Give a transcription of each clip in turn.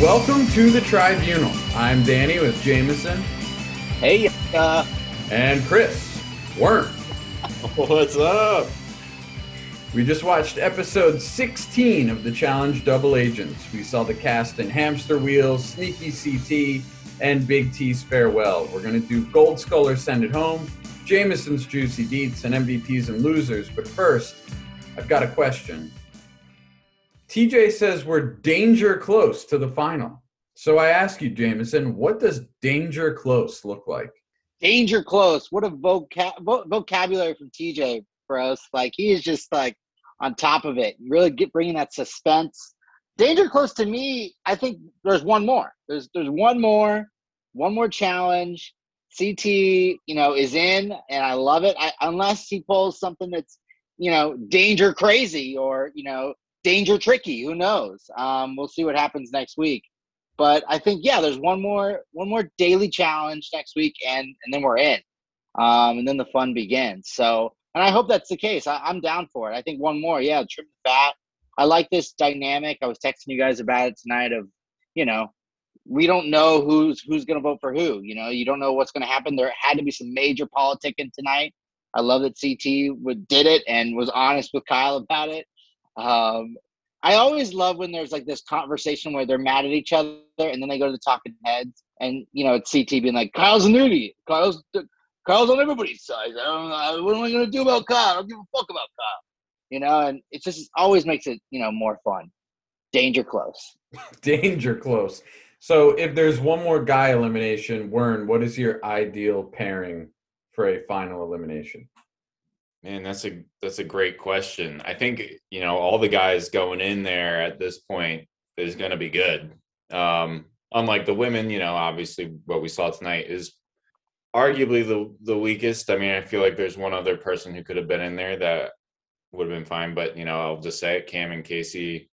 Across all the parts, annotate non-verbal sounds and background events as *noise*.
Welcome to the Tribunal. I'm Danny with Jameson Hey, uh, and Chris Worm. What's up? We just watched episode 16 of the Challenge Double Agents. We saw the cast in Hamster Wheels, Sneaky CT, and Big T's Farewell. We're going to do Gold or Send It Home, Jameson's Juicy Deets, and MVPs and Losers. But first, I've got a question. TJ says we're danger close to the final. So I ask you, Jameson, what does danger close look like? danger close. What a vocab- vocabulary from TJ us. Like he is just like on top of it, really get bringing that suspense. Danger close to me. I think there's one more. There's there's one more, one more challenge. CT, you know, is in, and I love it. I, unless he pulls something that's, you know, danger crazy or you know, danger tricky. Who knows? Um, we'll see what happens next week. But I think yeah, there's one more one more daily challenge next week, and and then we're in, um, and then the fun begins. So, and I hope that's the case. I, I'm down for it. I think one more, yeah, trim the fat. I like this dynamic. I was texting you guys about it tonight. Of you know, we don't know who's who's going to vote for who. You know, you don't know what's going to happen. There had to be some major politicking tonight. I love that CT would did it and was honest with Kyle about it. Um, I always love when there's like this conversation where they're mad at each other and then they go to the talking heads and you know it's CT being like Kyle's an idiot. Kyle's Kyle's on everybody's side. I don't know what am I gonna do about Kyle? I don't give a fuck about Kyle. You know, and it just always makes it you know more fun. Danger close. *laughs* Danger close. So if there's one more guy elimination, Wern, what is your ideal pairing for a final elimination? Man, that's a that's a great question. I think you know all the guys going in there at this point is going to be good. Um, unlike the women, you know, obviously what we saw tonight is arguably the the weakest. I mean, I feel like there's one other person who could have been in there that would have been fine, but you know, I'll just say it. Cam and Kaycee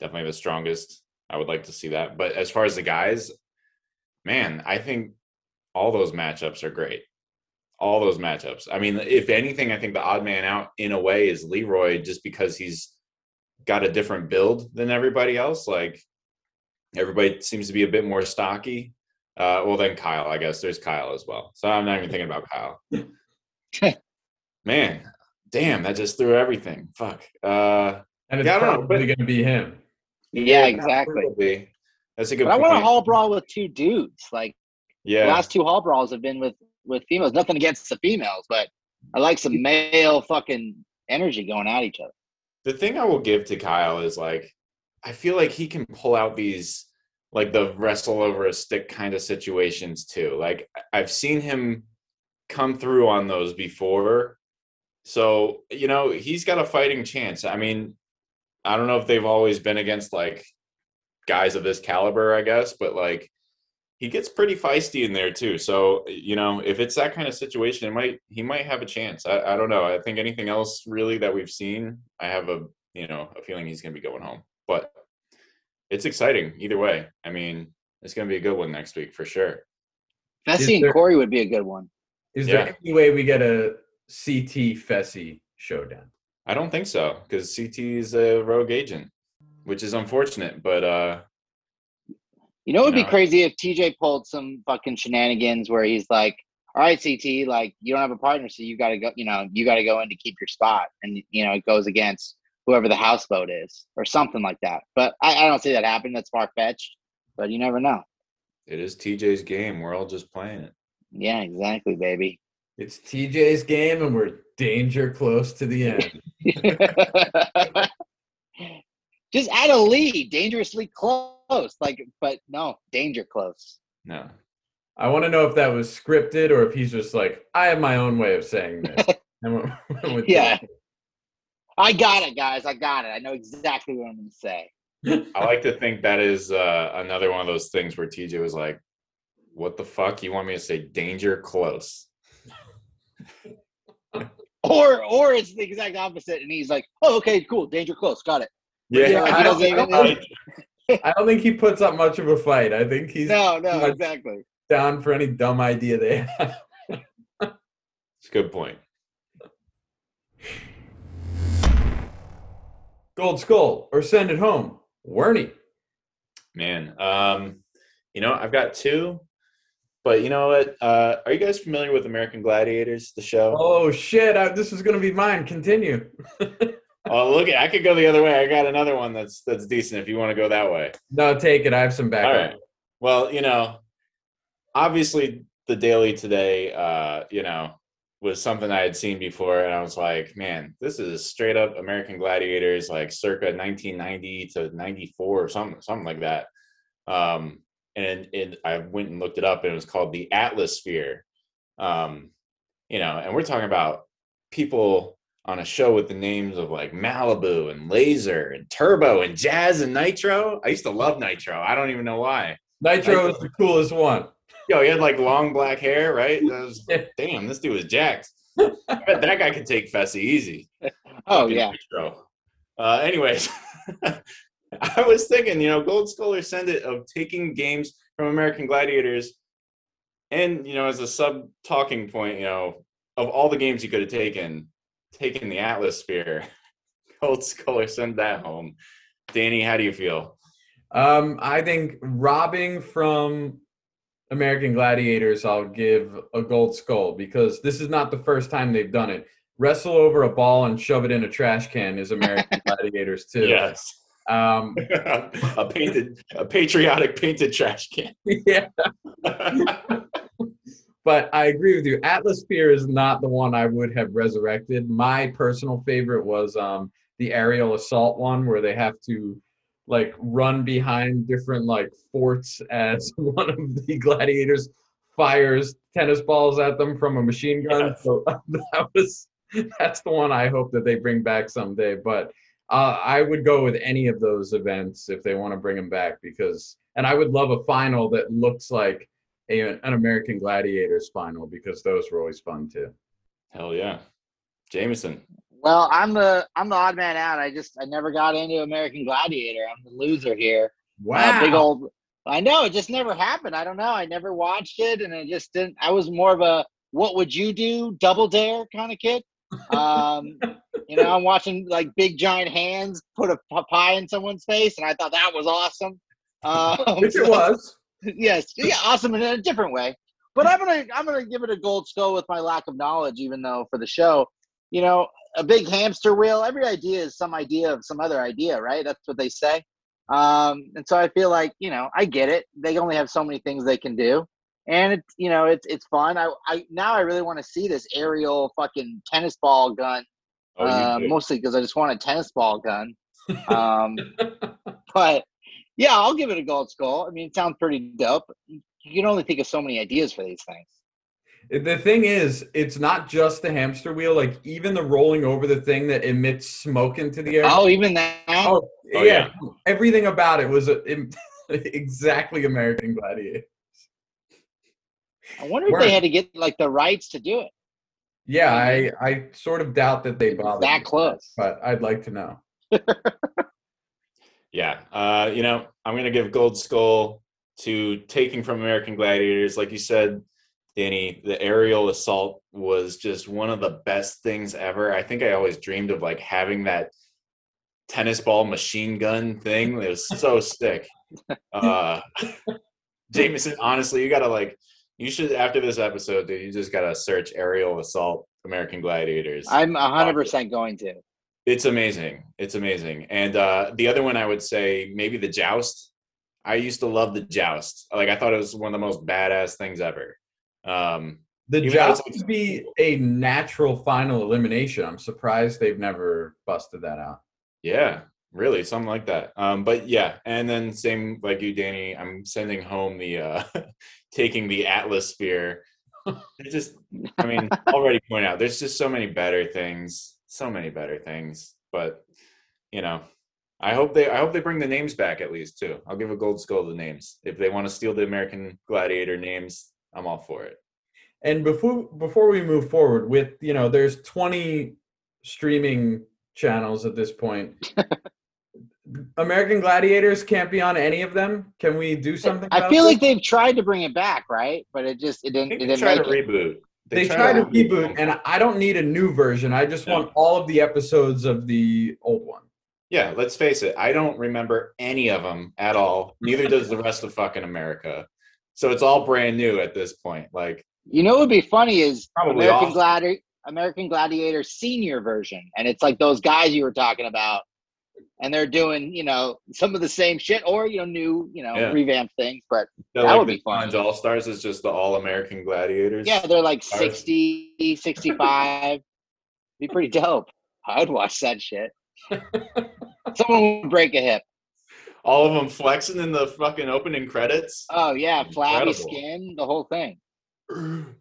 definitely the strongest. I would like to see that. But as far as the guys, man, I think all those matchups are great. All those matchups. I mean, if anything, I think the odd man out in a way is Leroy just because he's got a different build than everybody else. Like everybody seems to be a bit more stocky. Uh, well, then Kyle, I guess there's Kyle as well. So I'm not even thinking about Kyle. *laughs* Man, damn, that just threw everything. Fuck. Uh, And it's Yeah, I don't probably going to be him. Yeah, exactly. That's a good But I point. want a hall brawl with two dudes. Like yeah. the last two hall brawls have been with with females. Nothing against the females, but I like some male fucking energy going at each other. the thing I will give to Kyle is like, I feel like he can pull out these like the wrestle over a stick kind of situations too. Like I've seen him come through on those before. So, you know, he's got a fighting chance. I mean, I don't know if they've always been against like guys of this caliber, I guess, but like he gets pretty feisty in there too. So, you know, if it's that kind of situation, it might he might have a chance. I, I don't know. I think anything else really that we've seen, I have a you know a feeling he's gonna be going home. But it's exciting either way. I mean, it's gonna be a good one next week for sure. Fessy there- and Corey would be a good one. Is Yeah. there any way we get a CT Fessy showdown? I don't think so because CT is a rogue agent, which is unfortunate. But uh You know, it would be crazy if TJ pulled some fucking shenanigans where he's like, "All right, CT, like you don't have a partner, so you got to go. You know, you got to go in to keep your spot, and you know it goes against whoever the house vote is, or something like that." But I, I don't see that happen. That's far fetched, but you never know. it is TJ's game. We're all just playing it. Yeah, exactly, baby. It's TJ's game, and we're danger close to the end. *laughs* Just add a lead, dangerously close. Like, but no, danger close. No. I want to know if that was scripted or if he's just like, I have my own way of saying this. *laughs* and we're- we're with Yeah. I got it, guys. I got it. I know exactly what I'm going to say. I like to think that is uh, another one of those things where TJ was like, "What the fuck? You want me to say danger close?" *laughs* Or, or it's the exact opposite, and he's like, "Oh, okay, cool, danger close, got it." Yeah, he I don't, doesn't I, don't, I don't think he puts up much of a fight. I think he's No, no, exactly. down for any dumb idea they have. It's a good point. Gold Skull or send it home. Wernie. Man, um, you know, I've got two, but you know what? Uh, are you guys familiar with American Gladiators, the show? Oh shit! I, this is gonna be mine. Continue. *laughs* oh, look, I could go the other way. I got another one that's that's decent. If you want to go that way. No, take it. I have some backup. All right. Well, you know, obviously the Daily today, uh, you know, was something I had seen before, and I was like, man, this is straight up American Gladiators, like circa 1990 to 94 or something, something like that. Um, and it, I went and looked it up, and it was called the Atlasphere. Um, you know, and we're talking about people on a show with the names of like Malibu and Laser and Turbo and Jazz and Nitro. I used to love Nitro. I don't even know why. Nitro is the coolest one. Yo, he had like long black hair, right? Was, *laughs* damn, this dude was jacked. I bet that guy could take Fessy easy. *laughs* Oh yeah. Uh, anyways, *laughs* I was thinking, you know, Gold Skull or Send It of taking games from American Gladiators, and you know, as a sub talking point, you know, of all the games you could have taken, taking the Atlasphere, *laughs* Gold Skull or Send that home. Danny, how do you feel? Um, I think robbing from American Gladiators, I'll give a gold skull because this is not the first time they've done it. Wrestle over a ball and shove it in a trash can is American *laughs* Gladiators too. Yes. Um, *laughs* a painted, a patriotic painted trash can. Yeah. But I agree with you. Atlasphere is not the one I would have resurrected. My personal favorite was um, the aerial assault one, where they have to like run behind different like forts as *laughs* one of the gladiators fires tennis balls at them from a machine gun. Yes. So *laughs* that was that's the one I hope that they bring back someday. But uh, I would go with any of those events if they want to bring them back because, and I would love a final that looks like a, an American Gladiators final because those were always fun too. Hell yeah, Jameson. Well, I'm the I'm the odd man out. I just I never got into American Gladiator. I'm the loser here. Wow. Uh, big old. I know it just never happened. I don't know. I never watched it, and I just didn't. I was more of a "What would you do?" Double Dare kind of kid. Um, *laughs* you know, I'm watching like big giant hands put a pie in someone's face, and I thought that was awesome. Um, Which it *laughs* was. Yes, yeah, awesome in a different way. But I'm gonna I'm gonna give it a gold skull with my lack of knowledge, even though for the show, you know, a big hamster wheel. Every idea is some idea of some other idea, right? That's what they say. Um, and so I feel like you know I get it. They only have so many things they can do, and it's you know it's it's fun. I I now I really want to see this aerial fucking tennis ball gun. Oh, uh, mostly because I just want a tennis ball gun. *laughs* Um, but yeah, I'll give it a gold skull. I mean, it sounds pretty dope. You can only think of so many ideas for these things. Eh, the thing is, it's not just the hamster wheel. Like even the rolling over the thing that emits smoke into the air. Oh, even that. Oh, oh yeah. yeah. Everything about it was a, *laughs* exactly American Gladiator. I wonder if they had to get like the rights to do it. Yeah, I I sort of doubt that they bothered. That close, but I'd like to know. *laughs* yeah, uh, you know, I'm gonna give Gold Skull to taking from American Gladiators, like you said Danny, the aerial assault was just one of the best things ever. I think I always dreamed of like having that tennis ball machine gun thing. It was so sick. *laughs* Uh, Jameson, honestly, you gotta like, you should after this episode, dude. You just gotta search aerial assault American Gladiators. I'm hundred percent going to. It's amazing. It's amazing. And uh, the other one I would say maybe the joust. I used to love the joust. Like I thought it was one of the most badass things ever. Um, the joust would be a natural final elimination. I'm surprised they've never busted that out. Yeah, really, something like that. Um, but yeah, and then same like you, Danny. I'm sending home the uh, *laughs* taking the Atlasphere. It's just, I mean, *laughs* already point out there's just so many better things, so many better things. But you know, I hope they I hope they bring the names back at least too. I'll give a gold skull the names. If they want to steal the American Gladiator names, I'm all for it. And before before we move forward with, you know, there's 20 streaming channels at this point. *laughs* American Gladiators can't be on any of them. Can we do something? I feel this? like they've tried to bring it back, right? But it just it didn't. It didn't try to it. reboot. They, they tried to reboot, and I don't need a new version. I just want all of the episodes of the old one. yeah, let's face it. I don't remember any of them at all. Neither does the rest of fucking America. So it's all brand new at this point. Like, You know what would be funny is Probably American awesome. Gladiator American Gladiator senior version. And it's like those guys you were talking about. And they're doing, you know, some of the same shit or, you know, new, you know, Yeah. revamped things. But so That like would be fun. All Stars is just the All American Gladiators. yeah, they're like Stars. 60, 65. *laughs* be pretty dope. I'd watch that shit. *laughs* Someone would break a hip. all of them flexing in the fucking opening credits. Oh yeah, flabby Incredible. skin, the whole thing. *laughs*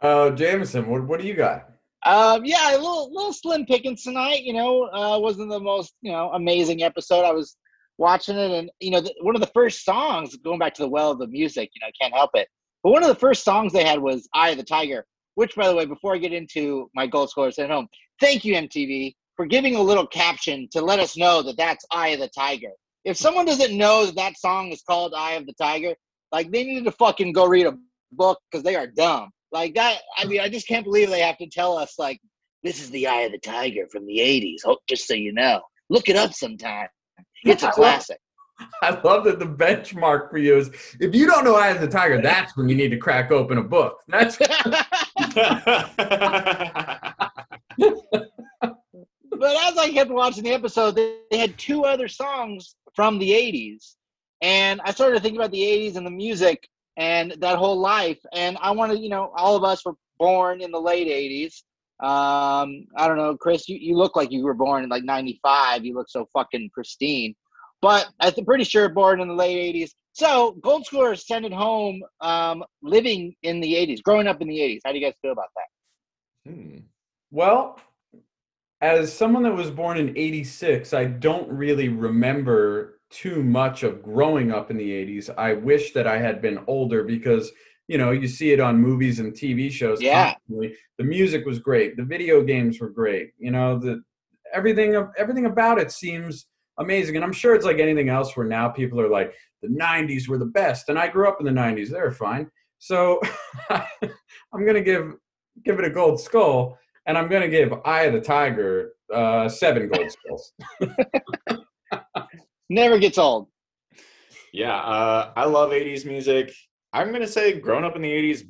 Uh, Jameson, what, what do you got? Um, yeah, a little little slim pickings tonight. You know, uh, wasn't the most you know amazing episode. I was watching it, and you know, the, one of the first songs going back to the well of the music. You know, can't help it. But one of the first songs they had was "Eye of the Tiger," which, by the way, before I get into my gold scores at home, thank you MTV for giving a little caption to let us know that that's "Eye of the Tiger." If someone doesn't know that that song is called "Eye of the Tiger," like they need to fucking go read a book because they are dumb. Like that, I mean, I just can't believe they have to tell us like this is the Eye of the Tiger from the '80s. Oh, just so you know, look it up sometime. It's a classic. *laughs* I love that the benchmark for you is if you don't know Eye of the Tiger, that's when you need to crack open a book. That's *laughs* *laughs* but as I kept watching the episode, they, they had two other songs from the '80s, and I started to think about the '80s and the music and that whole life. And I wanted, you know, all of us were born in the late '80s. Um, I don't know, Chris, you, you look like you were born in like '95. You look so fucking pristine. But I'm pretty sure born in the late '80s. So Gold Score sent it home, um, living in the '80s, growing up in the '80s. How do you guys feel about that? Hmm. well, as someone that was born in 86, I don't really remember too much of growing up in the 80s. I wish that I had been older because, you know, you see it on movies and TV shows. Yeah. constantly. The music was great. The video games were great. You know, the everything everything about it seems amazing. And I'm sure it's like anything else where now people are like, the 90s were the best. And I grew up in the 90s. They're fine. So *laughs* I'm gonna give give it a gold skull, and I'm gonna give Eye of the Tiger uh, seven gold skulls. *laughs* Never gets old. Yeah, uh, I love '80s music. I'm gonna say, growing up in the '80s,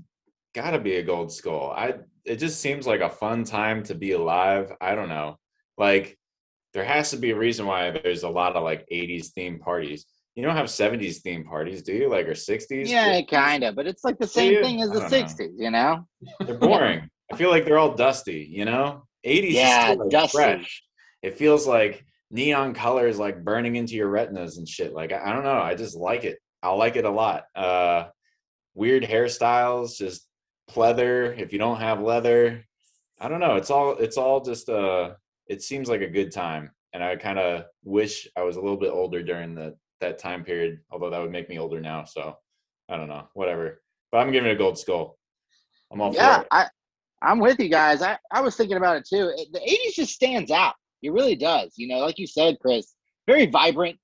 gotta be a gold skull. I it just seems like a fun time to be alive. I don't know, like there has to be a reason why there's a lot of like '80s themed parties. You don't have '70s themed parties, do you? Like or '60s? Yeah, kind of, but it's like the same thing as the don't know. '60s, you know? they're boring. I feel like they're all dusty. You know, '80s Yeah, is still, like, dusty. fresh. It feels like neon colors like burning into your retinas and shit. Like I, I don't know. I just like it. I like it a lot. Uh, weird hairstyles, just pleather. If you don't have leather, I don't know. It's all it's all just uh. It seems like a good time, and I kind of wish I was a little bit older during the that time period. Although that would make me older now, so I don't know. Whatever. But I'm giving it a gold skull. I'm all Yeah, for it. I, I'm with you guys. I, I was thinking about it too. The '80s just stands out. It really does. You know, like you said, Chris, very vibrant.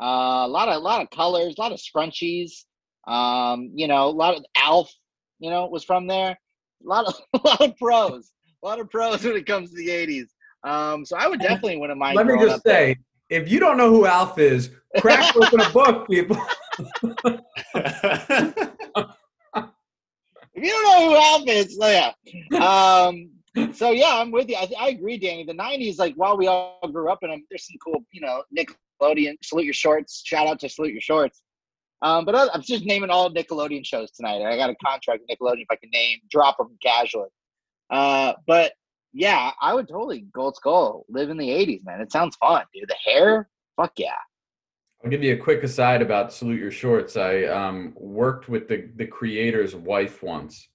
Uh, a lot of, a lot of colors, a lot of scrunchies. Um, you know, a lot of Alf. You know, was from there. A lot of, *laughs* a lot of pros. A lot of pros when it comes to the '80s. Um, so I would definitely wouldn't mind. Let me just up there. say, if you don't know who Alf is, crack *laughs* open a book, people. If you don't know who Alf is, yeah. *laughs* Um, so yeah, I'm with you. I, I agree, Danny. The '90s, like while we all grew up in them, there's some cool, you know, Nickelodeon. Salute your shorts. Shout out to Salute your shorts. Um, but I'm just naming all Nickelodeon shows tonight. I got a contract with Nickelodeon if I can name drop them casually. Uh, but yeah, I would totally Gold Skull live in the '80s, man. It sounds fun, dude. The hair, fuck yeah. I'll give you a quick aside about Salute Your Shorts. I um, worked with the, the creator's wife once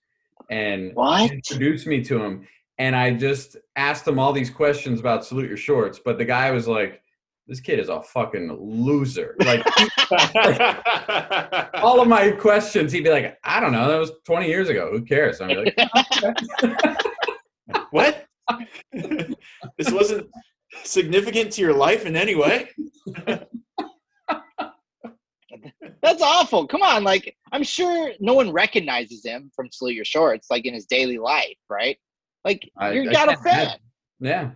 and What? introduced me to him. And I just asked him all these questions about Salute Your Shorts. But the guy was like, this kid is a fucking loser. Like, *laughs* all of my questions, he'd be like, I don't know. That was 20 years ago. Who cares? I'm like, *laughs* what? this wasn't significant to your life in any way. *laughs* That's awful. Come on, like I'm sure no one recognizes him from Salute Your Shorts, like in his daily life, right? Like I- you I got a fan. yeah.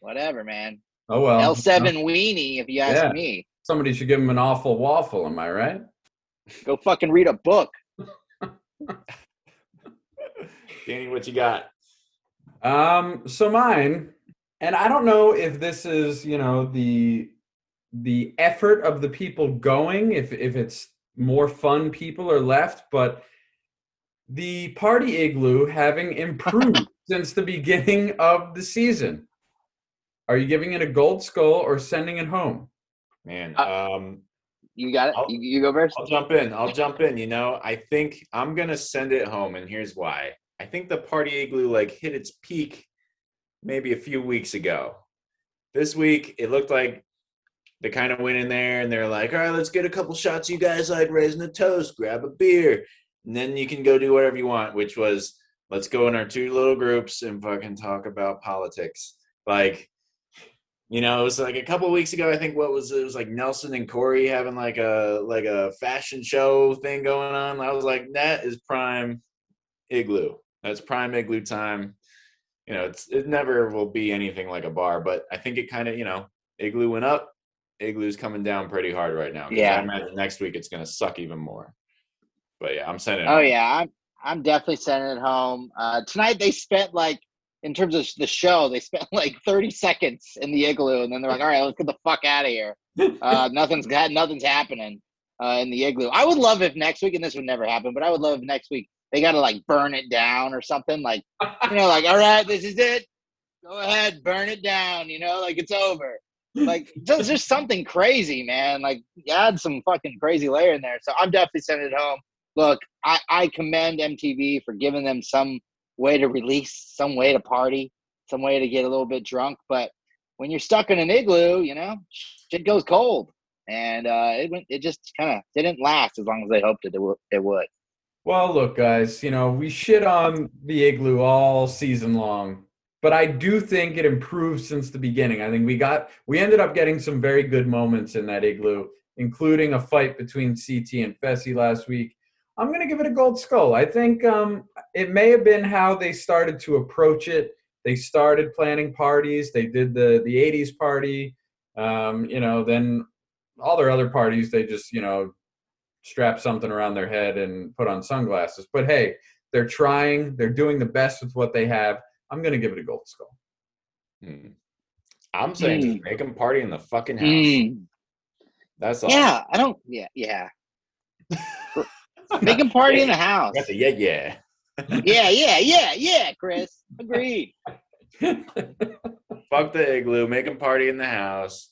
whatever, man. Oh well. L seven weenie, if you ask Yeah. me. Somebody should give him an awful waffle. Am I right? Go fucking read a book. *laughs* Danny, what you got? Um, so mine, and I don't know if this is, you know, the the effort of the people going, if if it's more fun people are left, but the party igloo having improved *laughs* since the beginning of the season. Are you giving it a gold skull or sending it home? Man, Uh, um, You got it. I'll- You, you go first. I'll jump in. I'll jump in. You know, I think I'm gonna send it home, and here's why. I think the party igloo like hit its peak maybe a few weeks ago. This week, it looked like they kind of went in there and they're like, "All right, let's get a couple shots. You guys like raising a toast, grab a beer, and then you can go do whatever you want." Which was, let's go in our two little groups and fucking talk about politics. Like, you know, it was like a couple weeks ago. I think what was it? it was like Nelson and Corey having like a like a fashion show thing going on. I was like, that is prime igloo. That's prime igloo time. You know, it's it never will be anything like a bar, but I think it kind of you know igloo went up. Igloo's coming down pretty hard right now. Yeah. I imagine next week it's gonna suck even more. But yeah, I'm sending. it Oh home. yeah, I'm I'm definitely sending it home. Uh, tonight they spent like in terms of the show, they spent *laughs* like 30 seconds in the igloo, and then they're like, "All right, let's get the fuck out of here. *laughs* Uh, nothing's got nothing's happening uh, in the igloo." I would love if next week, and this would never happen, but I would love if next week they got to like burn it down or something. Like you know, like all right, this is it. Go ahead, burn it down. You know, like it's over. Like *laughs* there's just something crazy, man. Like you add some fucking crazy layer in there. So I'm definitely sending it home look, I, I commend MTV for giving them some way to release, some way to party, some way to get a little bit drunk. But when you're stuck in an igloo, you know, shit goes cold, and uh, it went. It just kind of didn't last as long as they hoped it, it would. Well, look, guys, you know, we shit on the igloo all season long, but I do think it improved since the beginning. I think we got, we ended up getting some very good moments in that igloo, including a fight between CT and Fessy last week. I'm going to give it a gold skull. I think um, it may have been how they started to approach it. They started planning parties. They did the the 80s party. Um, you know, then all their other parties, they just, you know, strap something around their head and put on sunglasses. But hey, they're trying. They're doing the best with what they have. I'm going to give it a gold skull. Hmm. I'm saying just Mm. make them party in the fucking house. Mm, That's all. yeah, I don't. Yeah, yeah. *laughs* *laughs* Make them party in the house. Got the yeah, yeah. Yeah, yeah, yeah, yeah. Chris, agreed. Fuck the igloo. Make them party in the house.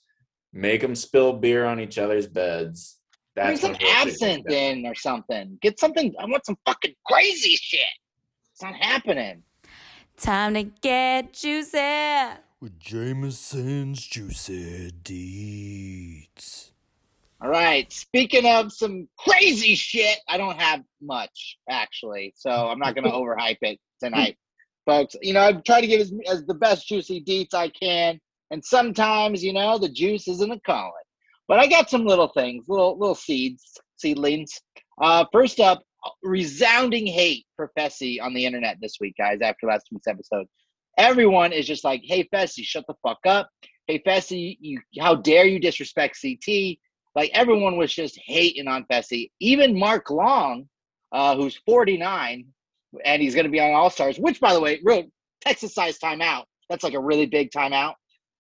Make them spill beer on each other's beds. Bring That's some when real shit goes absinthe in or something. Get something. I want some fucking crazy shit. It's not happening. Time to get juicy. with Jameson's Juicy Deets. All right. Speaking of some crazy shit, I don't have much actually, so I'm not going *laughs* to overhype it tonight, folks. You know, I try to give as, as the best juicy deets I can, and sometimes, you know, the juice isn't a calling. But I got some little things, little little seeds, seedlings. Uh, first up, resounding hate for Fessy on the internet this week, guys. After last week's episode, everyone is just like, "Hey, Fessy, shut the fuck up." Hey, Fessy, you how dare you disrespect CT? Like everyone was just hating on Fessy. Even Mark Long, uh, who's 49, and he's going to be on All Stars. Which, by the way, real Texas size timeout. That's like a really big timeout.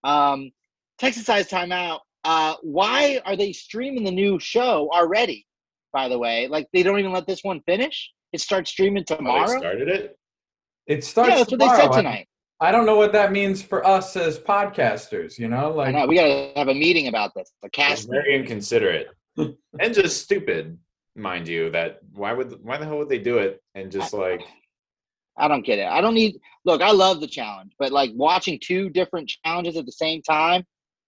Um, Texas size timeout. Uh, why are they streaming the new show already? By the way, like they don't even let this one finish. It starts streaming Oh, tomorrow. they started it. It starts yeah, that's what they tomorrow. said tonight. I don't know what that means for us as podcasters. You know, I like know we got to have a meeting about this. The It's cast. very inconsiderate *laughs* and just stupid, mind you. That why would why the hell would they do it and just like I don't get it. I don't need. Look, I love the challenge, but like watching two different challenges at the same time,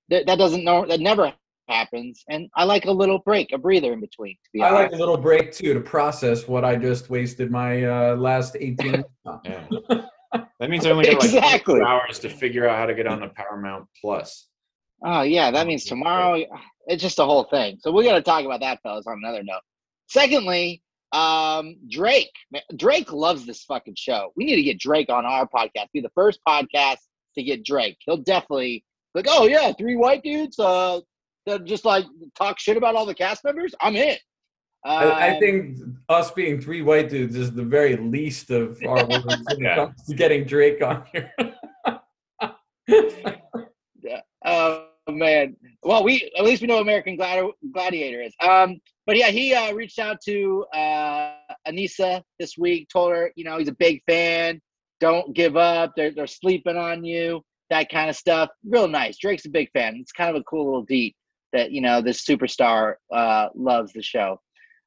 that that doesn't know that never happens. And I like a little break, a breather in between. To be I like a little break too to process what I just wasted my uh, last 18 *laughs* minutes on. yeah. *laughs* That means I only got like Exactly. hours to figure out how to get on the Paramount Plus. oh yeah, that means tomorrow. It's just a whole thing. So we got to talk about that, fellas. On another note. Secondly, um, Drake. Man, Drake loves this fucking show. We need to get Drake on our podcast. Be the first podcast to to get Drake. He'll definitely like, oh yeah, three white dudes uh, that just like talk shit about all the cast members. I'm in. I, I Um, think us being three white dudes is the very least of *laughs* our worries when it comes to getting Drake on here. *laughs* Oh man. Well, we at least we know American Gladi- Gladiator is. Um, but yeah, he uh, reached out to uh, Aneesa this week. Told her, you know, he's a big fan. Don't give up. They're they're sleeping on you. That kind of stuff. Real nice. Drake's a big fan. It's kind of a cool little deed that you know this superstar uh, loves the show.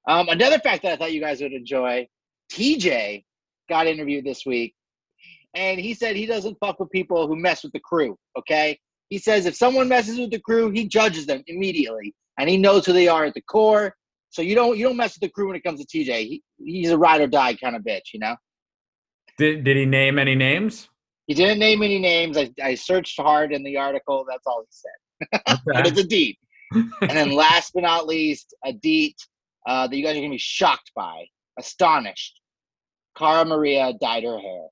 Um, another fact that I thought you guys would enjoy: TJ got interviewed this week, and he said he doesn't fuck with people who mess with the crew. Okay, he says if someone messes with the crew, he judges them immediately, and he knows who they are at the core. So you don't you don't mess with the crew when it comes to TJ. He, he's a ride or die kind of bitch, you know. Did, did he name any names? He didn't name any names. I, I searched hard in the article. That's all he said. *laughs* But it's a deed. *laughs* and then last but not least, a deed uh, that you guys are gonna be shocked by, astonished. Cara Maria dyed her hair.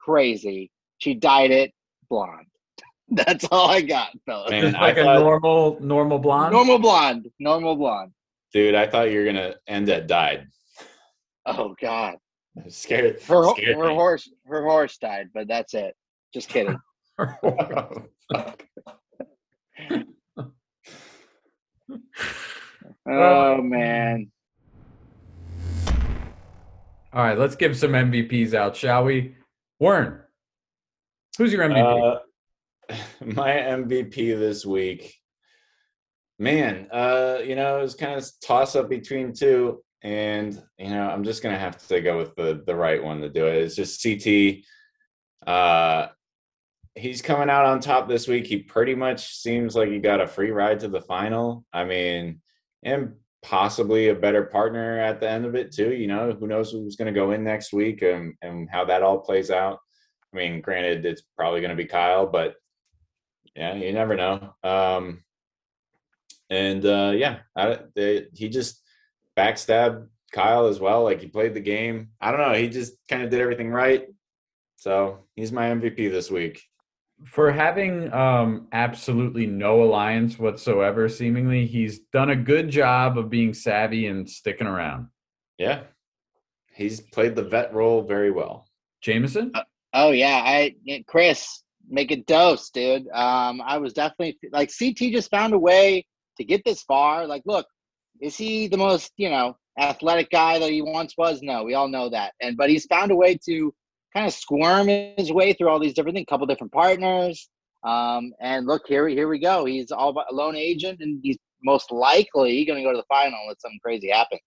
Crazy. She dyed it blonde. *laughs* That's all I got, fellas. Man, Just I like a thought- normal normal blonde. Normal blonde. Normal blonde. Dude, I thought you were gonna end at died. Oh God. Scared. Her scared her me. horse her horse died, but that's it. Just kidding. *laughs* oh *laughs* man. All right, let's give some MVPs out, shall we? Warren, who's your MVP? Uh, *laughs* my MVP this week, man. Uh, you know, it was kind of toss up between two, and you know, I'm just gonna have to go with the the right one to do it. It's just CT. Uh, he's coming out on top this week. He pretty much seems like he got a free ride to the final. I mean, and possibly a better partner at the end of it too. You know, who knows who's going to go in next week and and how that all plays out. I mean, granted, it's probably going to be Kyle, but yeah, you never know. Um, and uh, yeah, I, they, he just backstabbed Kyle as well. Like he played the game. I don't know. He just kind of did everything right. So he's my MVP this week. For having um, absolutely no alliance whatsoever, seemingly, he's done a good job of being savvy and sticking around. Yeah, he's played the vet role very well. Jameson? Oh yeah, I Chris, make a dose, dude. Um, I was definitely like CT just found a way to get this far. Like, look, is he the most you know athletic guy that he once was? No, we all know that. And but he's found a way to kind of squirm his way through all these different things, couple different partners. Um, and look here, here we go. He's all a lone agent, and he's most likely going to go to the final unless something crazy happens.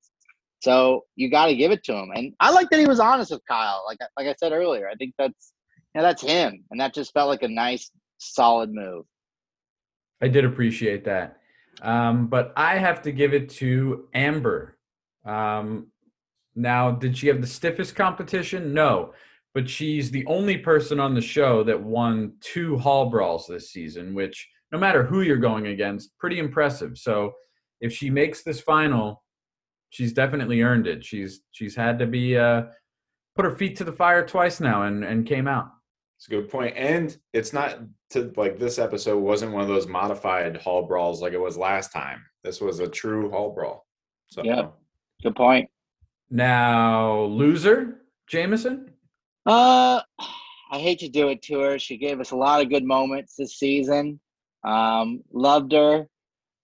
So you got to give it to him. And I like that he was honest with Kyle. Like like I said earlier, I think that's you know, that's him, and that just felt like a nice, solid move. I did appreciate that. Um, but I have to give it to Amber. Um, now, did she have the stiffest competition? No. But she's the only person on the show that won two hall brawls this season, which, no matter who you're going against, pretty impressive. So if she makes this final, she's definitely earned it. She's she's had to be uh, put her feet to the fire twice now and, and came out. It's a good. And it's not to like this episode wasn't one of those modified hall brawls like it was last time. This was a true hall brawl. So Yeah. Good point. Now, loser, Jameson? Uh, I hate to do it to her. She gave us a lot of good moments this season. Um, loved her,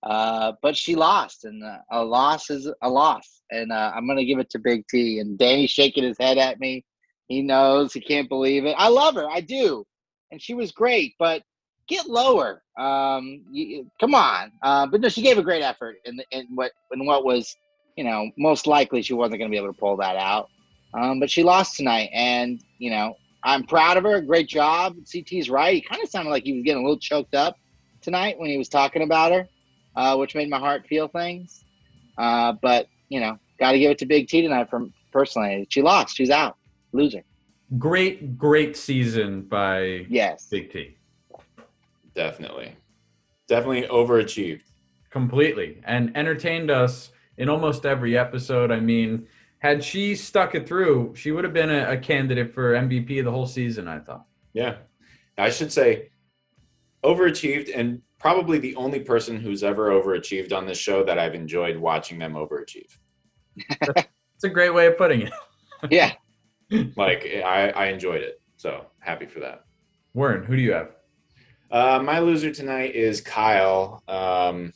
uh, but she lost, and uh, a loss is a loss. And uh, I'm gonna give it to Big T. And Danny's shaking his head at me. He knows he can't believe it. I love her, I do, and she was great. But get lower. Um, you, come on. Uh, but no, she gave a great effort in the, in what in what was, you know, most likely she wasn't gonna be able to pull that out. Um, but she lost tonight, and you know I'm proud of her. Great job. CT's right. He kind of sounded like he was getting a little choked up tonight when he was talking about her, uh, which made my heart feel things. Uh, but you know, got to give it to Big T tonight. From personally, she lost. She's out. Loser. Great, great season by Yes. Big T. definitely. Definitely overachieved. Completely. And entertained us in almost every episode. I mean, had she stuck it through, she would have been a, a candidate for MVP the whole season, I thought. Yeah. I should say overachieved and probably the only person who's ever overachieved on this show that I've enjoyed watching them overachieve. *laughs* It's a great way of putting it. *laughs* Yeah. *laughs* Like I, I enjoyed it. So happy for that. Warren, who do you have? Uh, my loser tonight is Kyle. Um,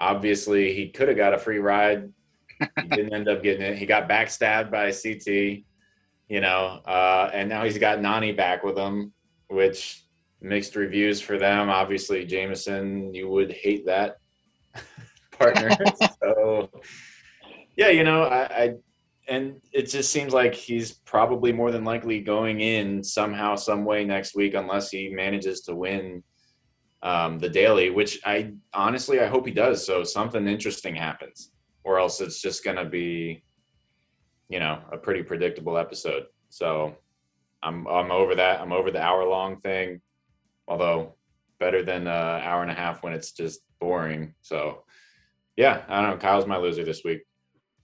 obviously, he could have got a free ride. He didn't end up getting it. He got backstabbed by CT, you know, uh, and now he's got Nany back with him, which mixed reviews for them. Obviously, Jameson, you would hate that *laughs* partner. *laughs* so, yeah, you know, I, I and it just seems like he's probably more than likely going in somehow, some way next week, unless he manages to win um, the daily. Which I honestly, I hope he does. So something interesting happens, or else it's just going to be, you know, a pretty predictable episode. So I'm I'm over that. I'm over the hour long thing. Although better than an hour and a half when it's just boring. So yeah, I don't know. Kyle's my loser this week.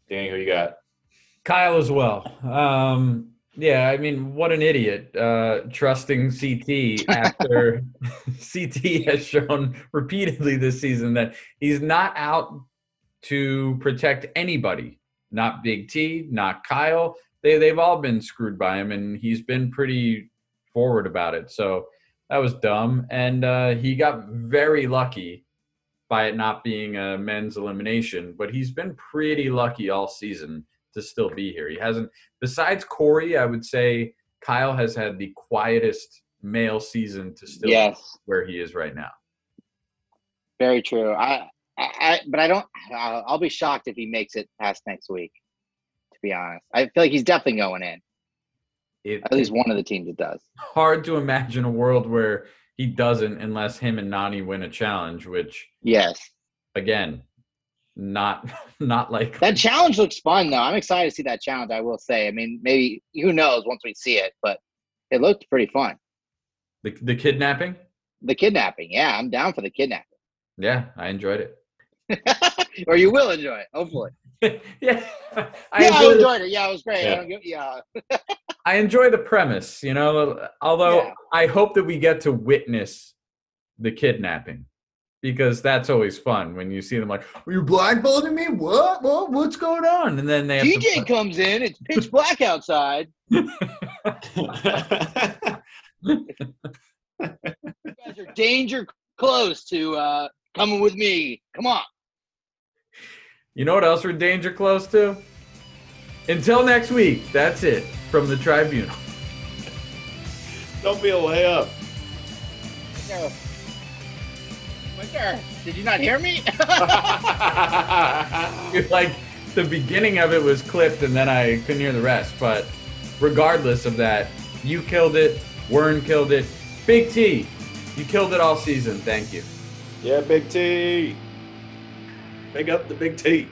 Danny, who you got? Kyle as well. Um, yeah, I mean, what an idiot uh, trusting CT *laughs* after *laughs* CT has shown repeatedly this season that he's not out to protect anybody. Not Big T, not Kyle. They they've all been screwed by him, and he's been pretty forward about it. So that was dumb, and uh, he got very lucky by it not being a men's elimination. But he's been pretty lucky all season to still be here. He hasn't, besides Corey, I would say Kyle has had the quietest male season to still Yes. where he is right now. Very true. I, I, but I don't. I'll be shocked if he makes it past next week. To be honest, I feel like he's definitely going in. It- At least one of the teams that does. hard to imagine a world where he doesn't unless him and Nany win a challenge, which Yes, again, not *laughs* not like that challenge looks fun though. I'm excited to see that challenge. I will say. I mean, maybe who knows once we see it, but it looked pretty fun. the, the kidnapping. The kidnapping. Yeah, I'm down for the kidnapping. Yeah, I enjoyed it. *laughs* or you will enjoy it, hopefully. *laughs* yeah, *laughs* I yeah, I enjoyed it. it. Yeah, it was great. Yeah. I yeah. I enjoy the premise, you know, although Yeah. I hope that we get to witness the kidnapping because that's always fun when you see them like, Are you blindfolding me? What? What? What's going on? And then they DJ to comes in. It's pitch black outside. You guys are danger close to uh, coming with me. Come on. You know what else we're danger close to? Until next week, that's it from the tribunal. Don't be a layup. Winter. Winter, did you not hear me? *laughs* like the beginning of it was clipped and then I couldn't hear the rest. But regardless of that, you killed it. Wern killed it. Big T, you killed it all season. Thank you. yeah, Big T. Big up the Big T.